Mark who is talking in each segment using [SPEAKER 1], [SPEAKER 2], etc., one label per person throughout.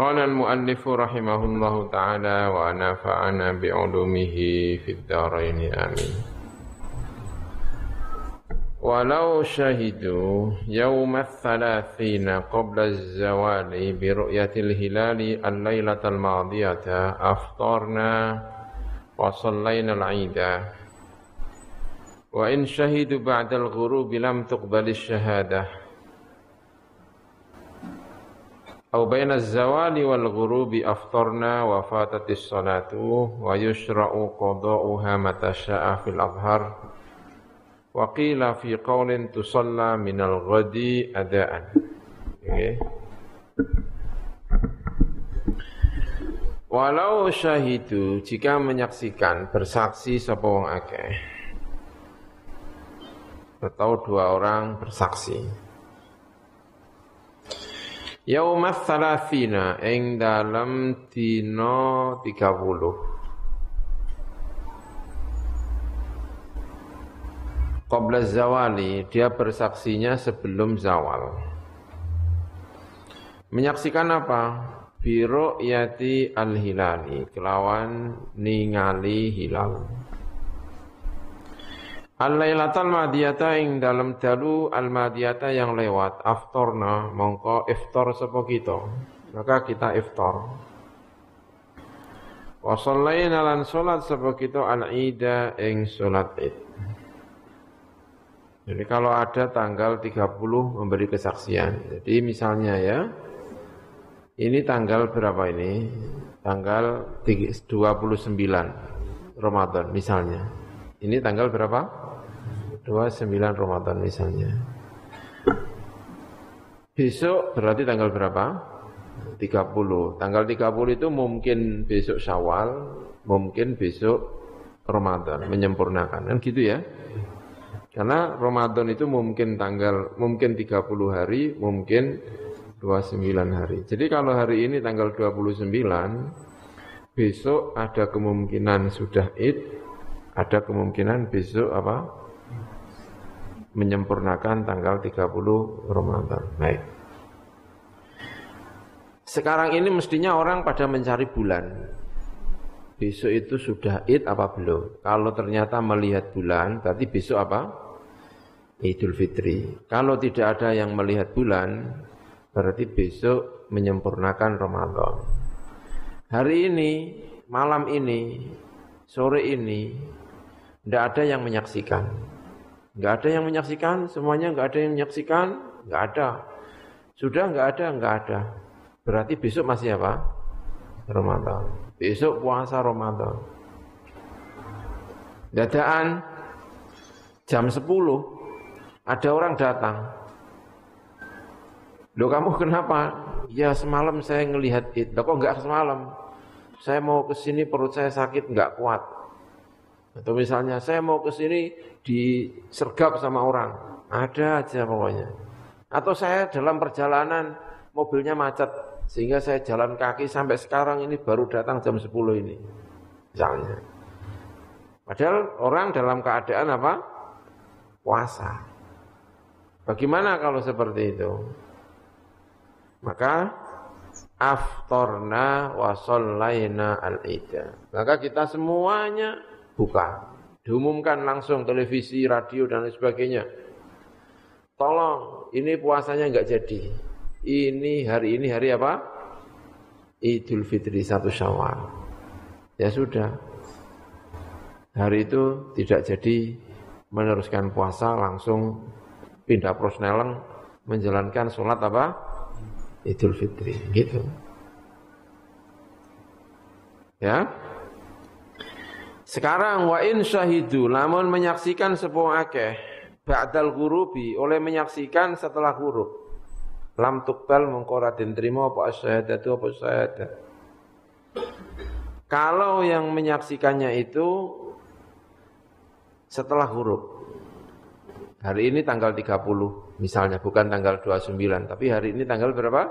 [SPEAKER 1] قال المؤلف رحمه الله تعالى ونفعنا بعلومه في الدارين آمين. ولو شهدوا يوم الثلاثين قبل الزوال برؤية الهلال الليلة الماضية أفطرنا وصلينا العيد. وإن شهدوا بعد الغروب لم تقبل الشهادة. Au baina zawali wal ghurubi aftarna wa fatatis salatu wa yushra'u qada'uha mata sya'a fil azhar wa qila fi qawlin tusalla minal ghadi adaan. Okay. Walau syahidu jika menyaksikan bersaksi sapa wong akeh atau dua orang bersaksi Yaumat thalathina ing dalam dina 30 Qabla zawali dia bersaksinya sebelum zawal. Menyaksikan apa? Biro yati al-hilali Kelawan ningali hilal Al-lailatal madiyata ing dalam dalu al-madiyata yang lewat. Aftorna mongko iftar sapa kita? Maka kita iftar wa shallaina lan salat sapa kita al-ida ing salat id. Jadi kalau ada tanggal 30 memberi kesaksian. Jadi misalnya ya ini tanggal berapa ini? Tanggal 29 Ramadan misalnya. Ini tanggal berapa 29 Ramadan misalnya. Besok berarti tanggal berapa? 30. Tanggal 30 itu mungkin besok Syawal, mungkin besok Ramadan, menyempurnakan. Kan gitu ya? Karena Ramadan itu mungkin tanggal mungkin 30 hari, mungkin 29 hari. Jadi kalau hari ini tanggal 29, besok ada kemungkinan sudah Id, ada kemungkinan besok apa? Menyempurnakan tanggal 30 Ramadan. Baik. Sekarang ini mestinya orang pada mencari bulan. Besok itu sudah id apa belum? Kalau ternyata melihat bulan, berarti besok apa? Idul Fitri. Kalau tidak ada yang melihat bulan, berarti besok menyempurnakan Ramadan. Hari ini, malam ini, sore ini, tidak ada yang menyaksikan. Enggak ada yang menyaksikan, semuanya enggak ada yang menyaksikan, enggak ada. Sudah enggak ada, enggak ada. Berarti besok masih apa? Ramadan. Besok puasa Ramadan. Dadaan jam 10 ada orang datang. Loh kamu kenapa? Ya semalam saya ngelihat itu. kok enggak semalam? Saya mau ke sini perut saya sakit enggak kuat. Atau misalnya saya mau ke sini disergap sama orang. Ada aja pokoknya. Atau saya dalam perjalanan mobilnya macet sehingga saya jalan kaki sampai sekarang ini baru datang jam 10 ini. Misalnya. Padahal orang dalam keadaan apa? Puasa. Bagaimana kalau seperti itu? Maka aftorna wa al-ida. Maka kita semuanya buka. Diumumkan langsung televisi, radio dan lain sebagainya. Tolong, ini puasanya enggak jadi. Ini hari ini hari apa? Idul Fitri satu Syawal. Ya sudah. Hari itu tidak jadi meneruskan puasa langsung pindah prosneleng menjalankan sholat apa? Idul Fitri gitu. Ya. Sekarang wa in syahidu lamun menyaksikan sebuah akeh ba'dal ghurubi oleh menyaksikan setelah huruf lam tukbal mengko den trimo apa asyhadatu apa syahadat. Kalau yang menyaksikannya itu setelah huruf. Hari ini tanggal 30 misalnya bukan tanggal 29 tapi hari ini tanggal berapa?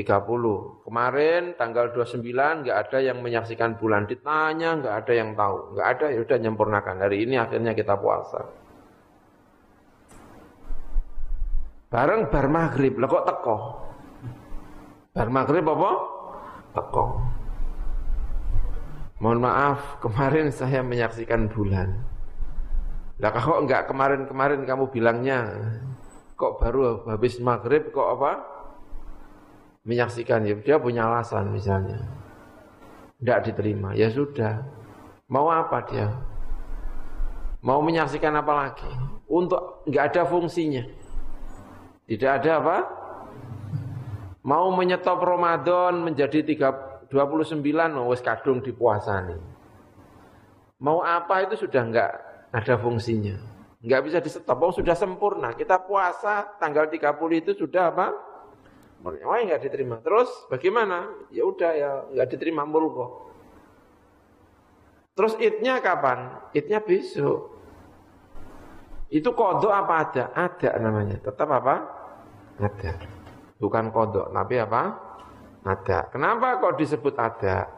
[SPEAKER 1] 30. Kemarin tanggal 29 nggak ada yang menyaksikan bulan. Ditanya nggak ada yang tahu. Nggak ada ya udah nyempurnakan. Hari ini akhirnya kita puasa. Bareng bar maghrib, lah kok teko? Bar maghrib apa? Teko. Mohon maaf, kemarin saya menyaksikan bulan. Lah kok enggak kemarin-kemarin kamu bilangnya kok baru habis maghrib kok apa? Menyaksikan ya dia punya alasan misalnya. Enggak diterima. Ya sudah. Mau apa dia? Mau menyaksikan apa lagi? Untuk enggak ada fungsinya. Tidak ada apa? Mau menyetop Ramadan menjadi 3, 29 oh, wis kadung dipuasani. Mau apa itu sudah enggak ada fungsinya. Enggak bisa disetop, oh, sudah sempurna. Kita puasa tanggal 30 itu sudah apa? Oh, enggak diterima. Terus bagaimana? Ya udah ya enggak diterima mulko. Terus idnya kapan? Idnya besok. Itu kodok apa ada? Ada namanya. Tetap apa? Ada. Bukan kodok, tapi apa? Ada. Kenapa kok disebut ada?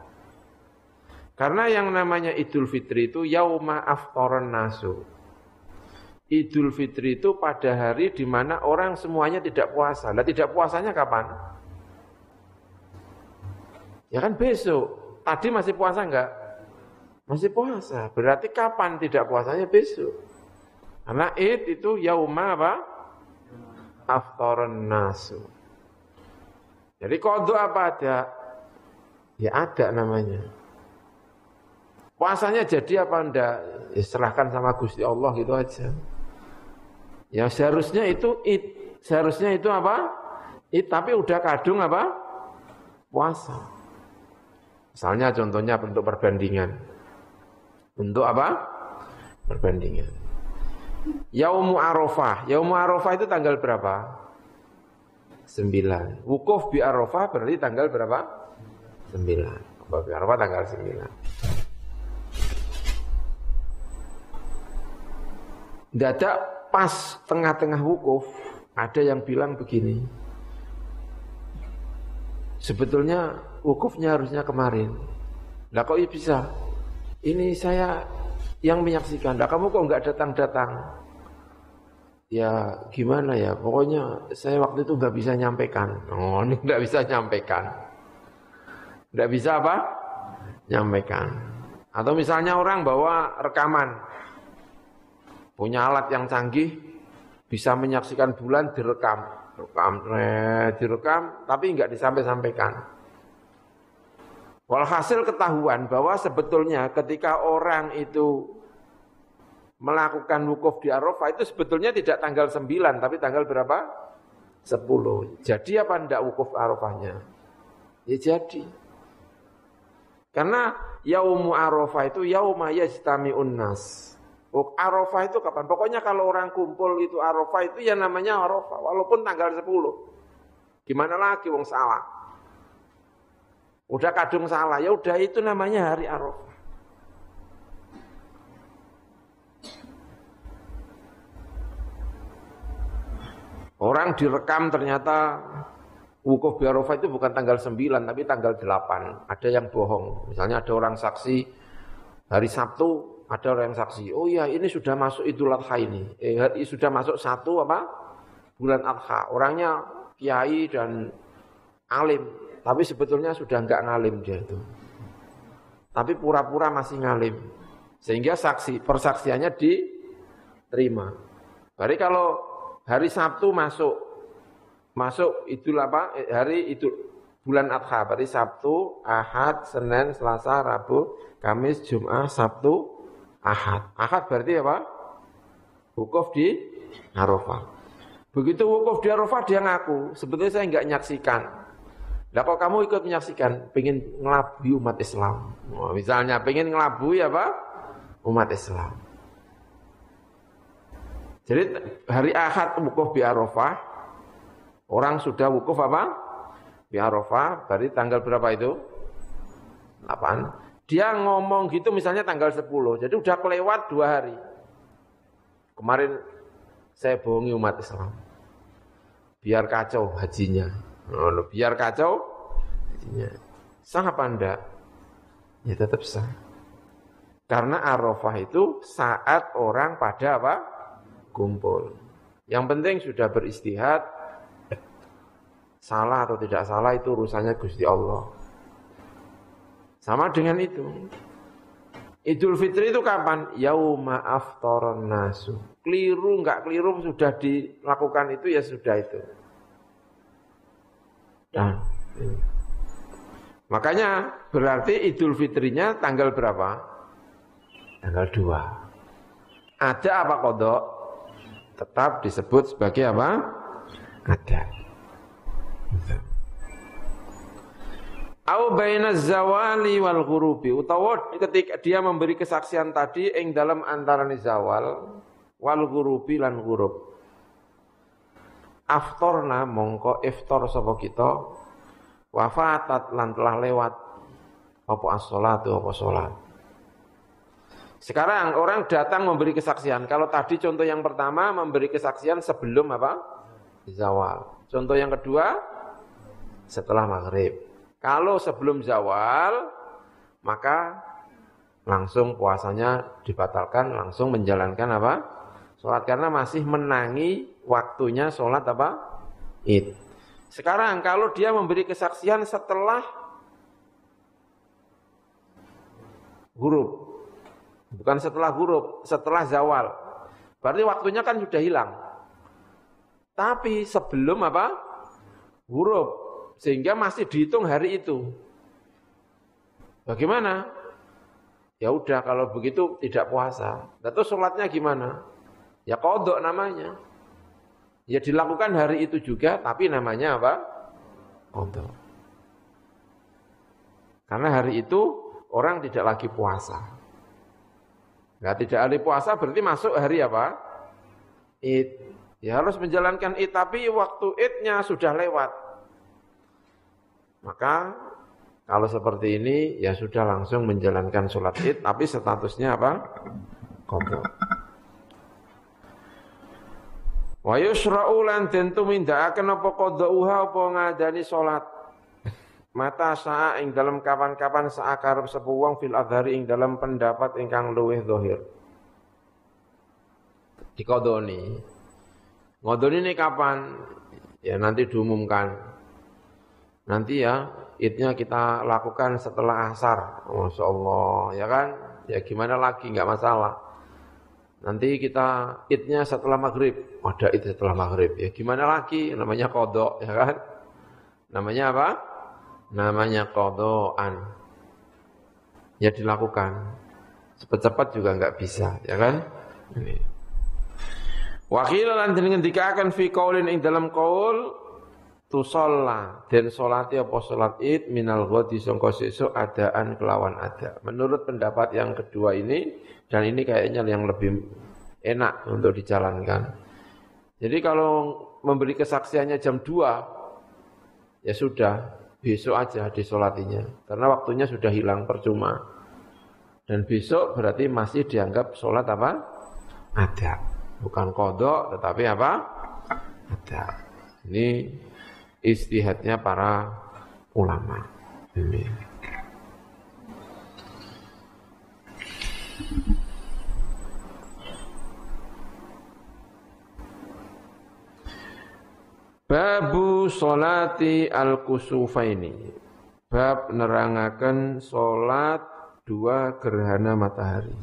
[SPEAKER 1] Karena yang namanya Idul Fitri itu yauma aftoran nasu. Idul Fitri itu pada hari di mana orang semuanya tidak puasa. Nah, tidak puasanya kapan? Ya kan besok. Tadi masih puasa enggak? Masih puasa. Berarti kapan tidak puasanya besok? Karena id itu yauma apa? Aftoran nasu. Jadi kodok apa ada? Ya ada namanya. Puasanya jadi apa enggak? Ya serahkan sama Gusti Allah gitu aja. Ya seharusnya itu it, seharusnya itu apa? It, tapi udah kadung apa? Puasa. Misalnya contohnya bentuk perbandingan. Untuk apa? Perbandingan. Yaumu Arafah. Yaumu Arafah itu tanggal berapa? Sembilan. Wukuf bi Arafah berarti tanggal berapa? Sembilan. Wukuf bi Arafah tanggal sembilan. Dadak pas tengah-tengah wukuf ada yang bilang begini. Sebetulnya wukufnya harusnya kemarin. Lah kok bisa? Ini saya yang menyaksikan. Lah kamu kok nggak datang-datang? ya gimana ya pokoknya saya waktu itu nggak bisa nyampaikan oh ini nggak bisa nyampaikan nggak bisa apa nyampaikan atau misalnya orang bawa rekaman punya alat yang canggih bisa menyaksikan bulan direkam rekam eh, direkam tapi nggak disampaikan walhasil ketahuan bahwa sebetulnya ketika orang itu melakukan wukuf di Arafah itu sebetulnya tidak tanggal 9 tapi tanggal berapa? 10. Jadi apa ndak wukuf Arafahnya? Ya jadi. Karena yaumu Arafah itu yauma yajtami'un nas. Arafah itu kapan? Pokoknya kalau orang kumpul itu Arafah itu ya namanya Arafah walaupun tanggal 10. Gimana lagi wong salah? Udah kadung salah, ya udah itu namanya hari Arafah. Orang direkam ternyata wukuf di Arafah itu bukan tanggal 9 tapi tanggal 8. Ada yang bohong. Misalnya ada orang saksi hari Sabtu ada orang yang saksi. Oh iya ini sudah masuk Idul Adha ini. Eh, sudah masuk satu apa? Bulan Adha. Orangnya kiai dan alim. Tapi sebetulnya sudah enggak ngalim dia itu. Tapi pura-pura masih ngalim. Sehingga saksi persaksiannya diterima. Berarti kalau hari Sabtu masuk masuk itu apa eh, hari itu bulan Adha berarti Sabtu, Ahad, Senin, Selasa, Rabu, Kamis, Jumat, Sabtu, Ahad. Ahad berarti apa? Wukuf di Arafah. Begitu wukuf di Arafah dia ngaku, sebetulnya saya enggak nyaksikan. Lah kok kamu ikut menyaksikan, pengen ngelabui umat Islam. Oh, misalnya pengen ngelabui apa? Umat Islam. Jadi hari Ahad wukuf di Arafah, orang sudah wukuf apa? Di Arafah, berarti tanggal berapa itu? 8. Dia ngomong gitu misalnya tanggal 10, jadi udah kelewat dua hari. Kemarin saya bohongi umat Islam. Biar kacau hajinya. Oh, biar kacau hajinya. Sah apa enggak? Ya tetap sah. Karena Arafah itu saat orang pada apa? kumpul. Yang penting sudah beristihad, Salah atau tidak salah itu urusannya Gusti Allah. Sama dengan itu. Idul Fitri itu kapan? Yauma aftaron nasu. Keliru enggak keliru sudah dilakukan itu ya sudah itu. Dan makanya berarti Idul Fitrinya tanggal berapa? Tanggal 2. Ada apa kodok? Tetap disebut sebagai apa? Ada. Au baina zawali wal ghurubi utawa ketika dia memberi kesaksian tadi ing dalam antarane zawal wal ghurubi lan ghurub. Aftorna mongko iftar sapa kita wafatat lan telah lewat apa as-salatu apa salat. Sekarang orang datang memberi kesaksian. Kalau tadi contoh yang pertama memberi kesaksian sebelum apa? Zawal. Contoh yang kedua setelah maghrib. Kalau sebelum zawal, maka langsung puasanya dibatalkan, langsung menjalankan apa? Sholat karena masih menangi waktunya sholat apa? Id. Sekarang kalau dia memberi kesaksian setelah huruf, bukan setelah huruf, setelah zawal, berarti waktunya kan sudah hilang. Tapi sebelum apa? Huruf, sehingga masih dihitung hari itu. Bagaimana? Ya udah kalau begitu tidak puasa. Lalu sholatnya gimana? Ya kodok namanya. Ya dilakukan hari itu juga, tapi namanya apa? Kodok. Karena hari itu orang tidak lagi puasa. Nah, tidak lagi puasa berarti masuk hari apa? Id. Ya harus menjalankan id, tapi waktu idnya sudah lewat. Maka kalau seperti ini ya sudah langsung menjalankan sholat id, tapi statusnya apa? Kodok. Wa yusra'u lan den tumindakaken apa qadauha apa ngadani salat. Mata sa'a ing dalam kapan-kapan sa'a karep sepuwang fil adhari ing dalam pendapat ingkang luwih zahir. Dikodoni. Ngodoni ini kapan? Ya nanti diumumkan. Nanti ya idnya kita lakukan setelah asar. Masya Allah, ya kan? Ya gimana lagi, nggak masalah. Nanti kita idnya setelah maghrib. Ada id setelah maghrib. Ya gimana lagi? Namanya kodok, ya kan? Namanya apa? Namanya kodokan. Ya dilakukan. Cepat-cepat juga nggak bisa, ya kan? Ini. Wakil lan jenengan dikakan fi qaulin ing dalam qaul tusalla dan solati apa solat id minal ghadi sangka sesuk adaan kelawan ada. Menurut pendapat yang kedua ini dan ini kayaknya yang lebih enak untuk dijalankan. Jadi kalau memberi kesaksiannya jam 2 ya sudah besok aja disolatinya karena waktunya sudah hilang percuma. Dan besok berarti masih dianggap sholat apa? Ada. Bukan kodok tetapi apa? Ada. Ini istihadnya para ulama. Ini. Babu solati al-kusufaini. Bab nerangakan solat dua gerhana matahari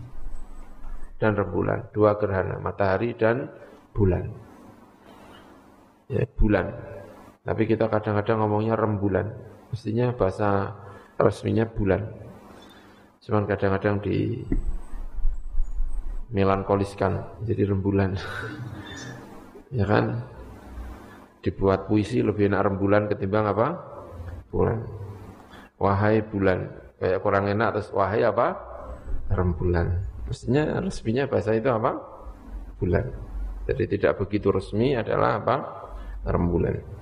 [SPEAKER 1] dan rembulan. Dua gerhana matahari dan bulan. Ya, bulan. Tapi kita kadang-kadang ngomongnya rembulan. Mestinya bahasa resminya bulan. Cuman kadang-kadang di melankoliskan jadi rembulan. ya kan? Dibuat puisi lebih enak rembulan ketimbang apa? Bulan. Wahai bulan. Kayak kurang enak terus wahai apa? Rembulan. Mestinya resminya bahasa itu apa? Bulan. Jadi tidak begitu resmi adalah apa? Rembulan.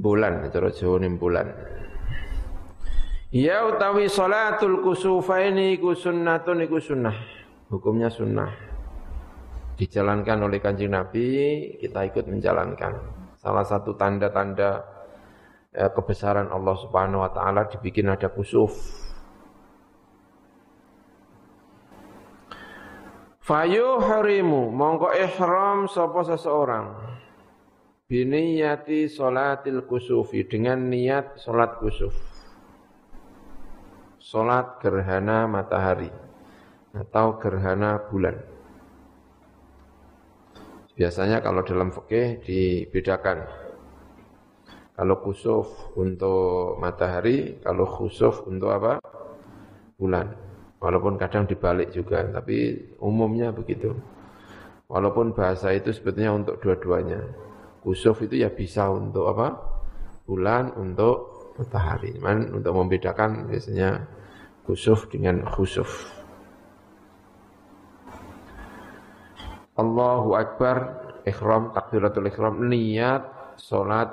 [SPEAKER 1] Bulan cara Jawa bulan Ya utawi salatul kusufaini iku sunnatun iku sunnah. Hukumnya sunnah. Dijalankan oleh Kanjeng Nabi, kita ikut menjalankan. Salah satu tanda-tanda ya, kebesaran Allah Subhanahu wa taala dibikin ada kusuf. Fayu harimu mongko ihram sapa seseorang biniyati solatil kusufi dengan niat solat kusuf. Solat gerhana matahari atau gerhana bulan. Biasanya kalau dalam fikih dibedakan. Kalau kusuf untuk matahari, kalau khusuf untuk apa? Bulan. Walaupun kadang dibalik juga, tapi umumnya begitu. Walaupun bahasa itu sebetulnya untuk dua-duanya. Kusuf itu ya bisa untuk apa? Bulan, untuk matahari. Cuman untuk membedakan biasanya kusuf dengan khusuf. Allahu Akbar, ikhram, takbiratul ikhram, niat salat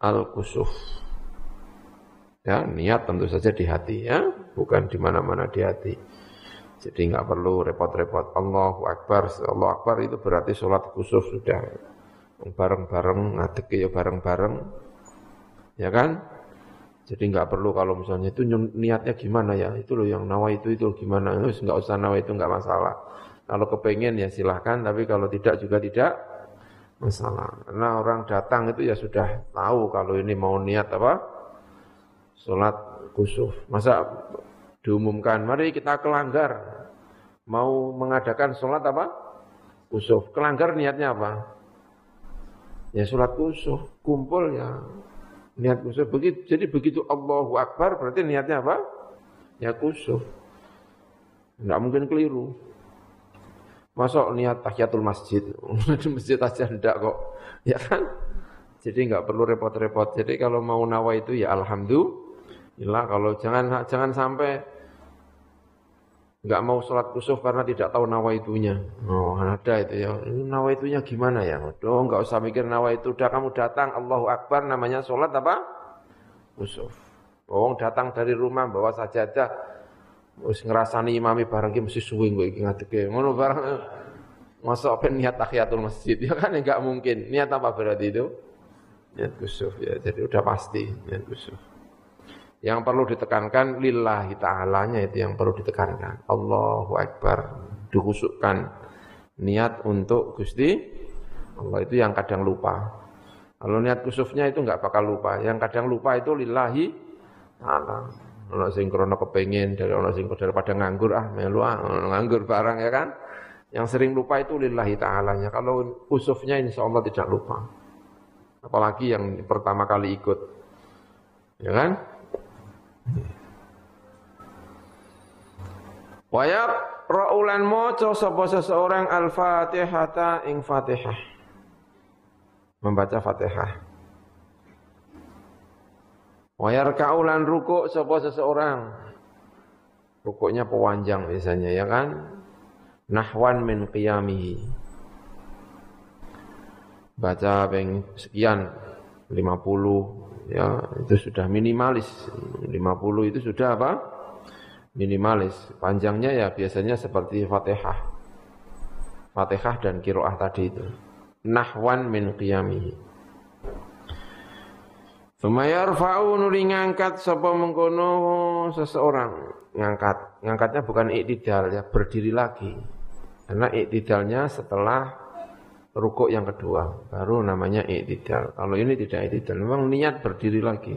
[SPEAKER 1] al-kusuf. Ya, niat tentu saja di hati ya, bukan di mana-mana di hati. Jadi nggak perlu repot-repot. Allahu Akbar, Allahu Akbar itu berarti sholat kusuf sudah bareng-bareng, ngadek ya bareng-bareng, ya kan? Jadi nggak perlu kalau misalnya itu niatnya gimana ya, itu loh yang nawa itu itu gimana, nggak usah nawa itu nggak masalah. Kalau kepengen ya silahkan, tapi kalau tidak juga tidak masalah. Karena orang datang itu ya sudah tahu kalau ini mau niat apa, sholat kusuf. Masa diumumkan, mari kita kelanggar, mau mengadakan sholat apa? Kusuf. Kelanggar niatnya apa? Ya sholat kusuf, kumpul ya niat kusuf. Begitu, jadi begitu Allahu Akbar berarti niatnya apa? Ya kusuf. Tidak mungkin keliru. Masuk niat tahiyatul masjid, masjid aja tidak kok, ya kan? Jadi nggak perlu repot-repot. Jadi kalau mau nawa itu ya alhamdulillah kalau jangan jangan sampai nggak mau sholat kusuf karena tidak tahu nawaitunya. Oh ada itu ya. Ini nawaitunya gimana ya? Oh nggak usah mikir nawaitu. Udah kamu datang Allahu Akbar namanya sholat apa? Kusuf. Oh datang dari rumah bawa sajadah. Wis ngerasani imami bareng ki mesti suwi kowe iki ngadeke. Ngono bareng Masa apa niat tahiyatul masjid ya kan enggak mungkin. Niat apa berarti itu? Niat kusuf ya. Jadi udah pasti niat kusuf. Yang perlu ditekankan lillahi ta'alanya itu yang perlu ditekankan. Allahu Akbar. Dikhususkan niat untuk Gusti Allah itu yang kadang lupa. Kalau niat kusufnya itu enggak bakal lupa. Yang kadang lupa itu lillahi ta'ala. Ono sing krono kepengin dari ono sing daripada nganggur ah melu ah nganggur barang ya kan. Yang sering lupa itu lillahi ta'alanya. Kalau kusufnya insya Allah tidak lupa. Apalagi yang pertama kali ikut. Ya kan? Wayab ra'ulan moco sapa seseorang al-Fatihata ing Fatihah. Membaca Fatihah. Wayar kaulan ruku sapa seseorang. Rukuknya pewanjang biasanya ya kan. Nahwan min qiyamihi. Baca peng sekian 50 ya itu sudah minimalis. 50 itu sudah apa? Minimalis. Panjangnya ya biasanya seperti Fatihah. Fatihah dan kiroah tadi itu. Nahwan min qiyamihi. Sumayar fa'u nuri ngangkat sapa mengkono seseorang. Ngangkat. Ngangkatnya bukan iktidal ya berdiri lagi. Karena iktidalnya setelah rukuk yang kedua baru namanya i'tidal. Kalau ini tidak i'tidal, memang niat berdiri lagi.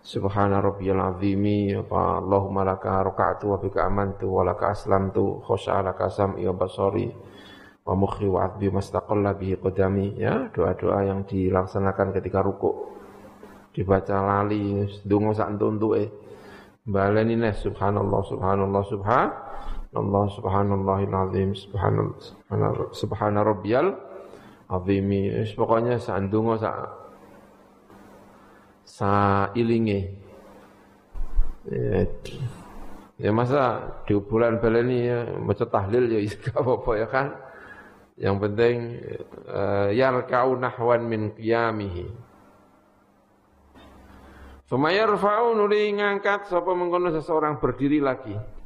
[SPEAKER 1] Subhana rabbiyal azimi apa Allahumma laka raka'tu wa bika amantu wa laka aslamtu khosha laka sam'i wa basari wa mukhi wa adbi mastaqalla bihi qadami ya doa-doa yang dilaksanakan ketika rukuk dibaca lali donga sak entuk-entuke baleni subhanallah subhanallah subhanallah Allah subhanallahil azim subhanallah subhana rabbiyal azimi pokoknya sandungo sa sa ilinge. Ya, ya masa di bulan baleni ya maca tahlil ya gak apa-apa ya kan? Yang penting uh, yarka'u nahwan min qiyamihi. Sumayarfa'u nuli ngangkat sapa mengkono seseorang berdiri lagi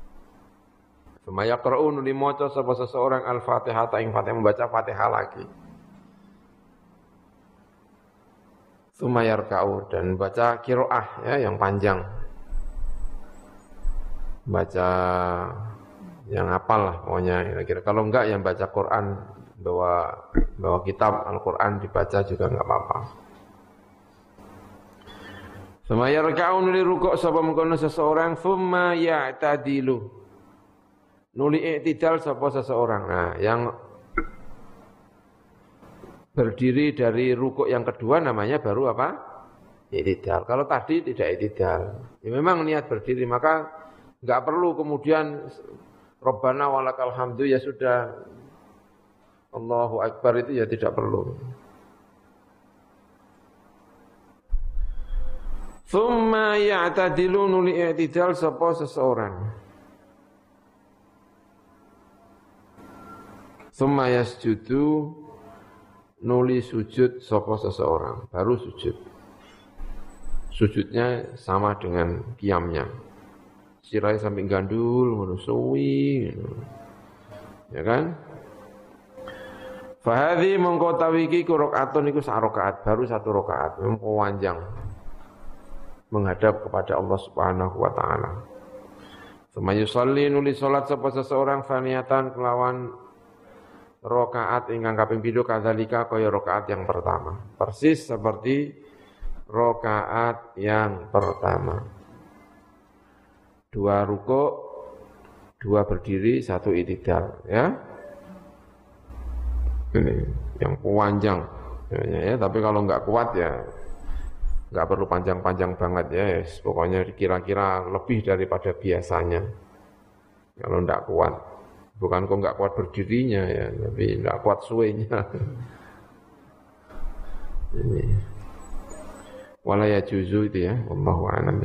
[SPEAKER 1] Semaya Qur'un maca sapa seseorang Al-Fatihah ing Fatihah membaca Fatihah lagi. Sumayar kau dan baca kiroah ya yang panjang. Baca yang apal lah pokoknya kira-kira. Kalau enggak yang baca Quran bawa bawa kitab Al-Qur'an dibaca juga enggak apa-apa. Sama yarka'u nuli rukuk sapa mengkono seseorang thumma ya'tadilu. Nuli i'tidal sapa seseorang. Nah, yang berdiri dari rukuk yang kedua namanya baru apa? I'tidal. Kalau tadi tidak i'tidal. Ya memang niat berdiri maka enggak perlu kemudian Rabbana walakal hamdu ya sudah Allahu Akbar itu ya tidak perlu. Thumma ya'tadilu nuli i'tidal sapa seseorang. Thumma yasjudu nuli sujud sapa seseorang, baru sujud. Sujudnya sama dengan kiamnya. Sirai samping gandul, suwi. Ya kan? Fahadi mongko tawiki ku rakaatun iku sak baru satu memang panjang. Menghadap kepada Allah Subhanahu wa taala. Semayu yusalli nuli salat sapa seseorang faniatan kelawan rakaat ingkang kaping pindho kadzalika kaya rakaat yang pertama. Persis seperti rakaat yang pertama. Dua ruko, dua berdiri, satu itidal, ya ini yang panjang ya, ya, tapi kalau nggak kuat ya nggak perlu panjang-panjang banget ya yes. pokoknya kira-kira lebih daripada biasanya kalau nggak kuat bukan kok nggak kuat berdirinya ya tapi nggak kuat suenya ini. Walaya juzu itu ya Allahu a'lam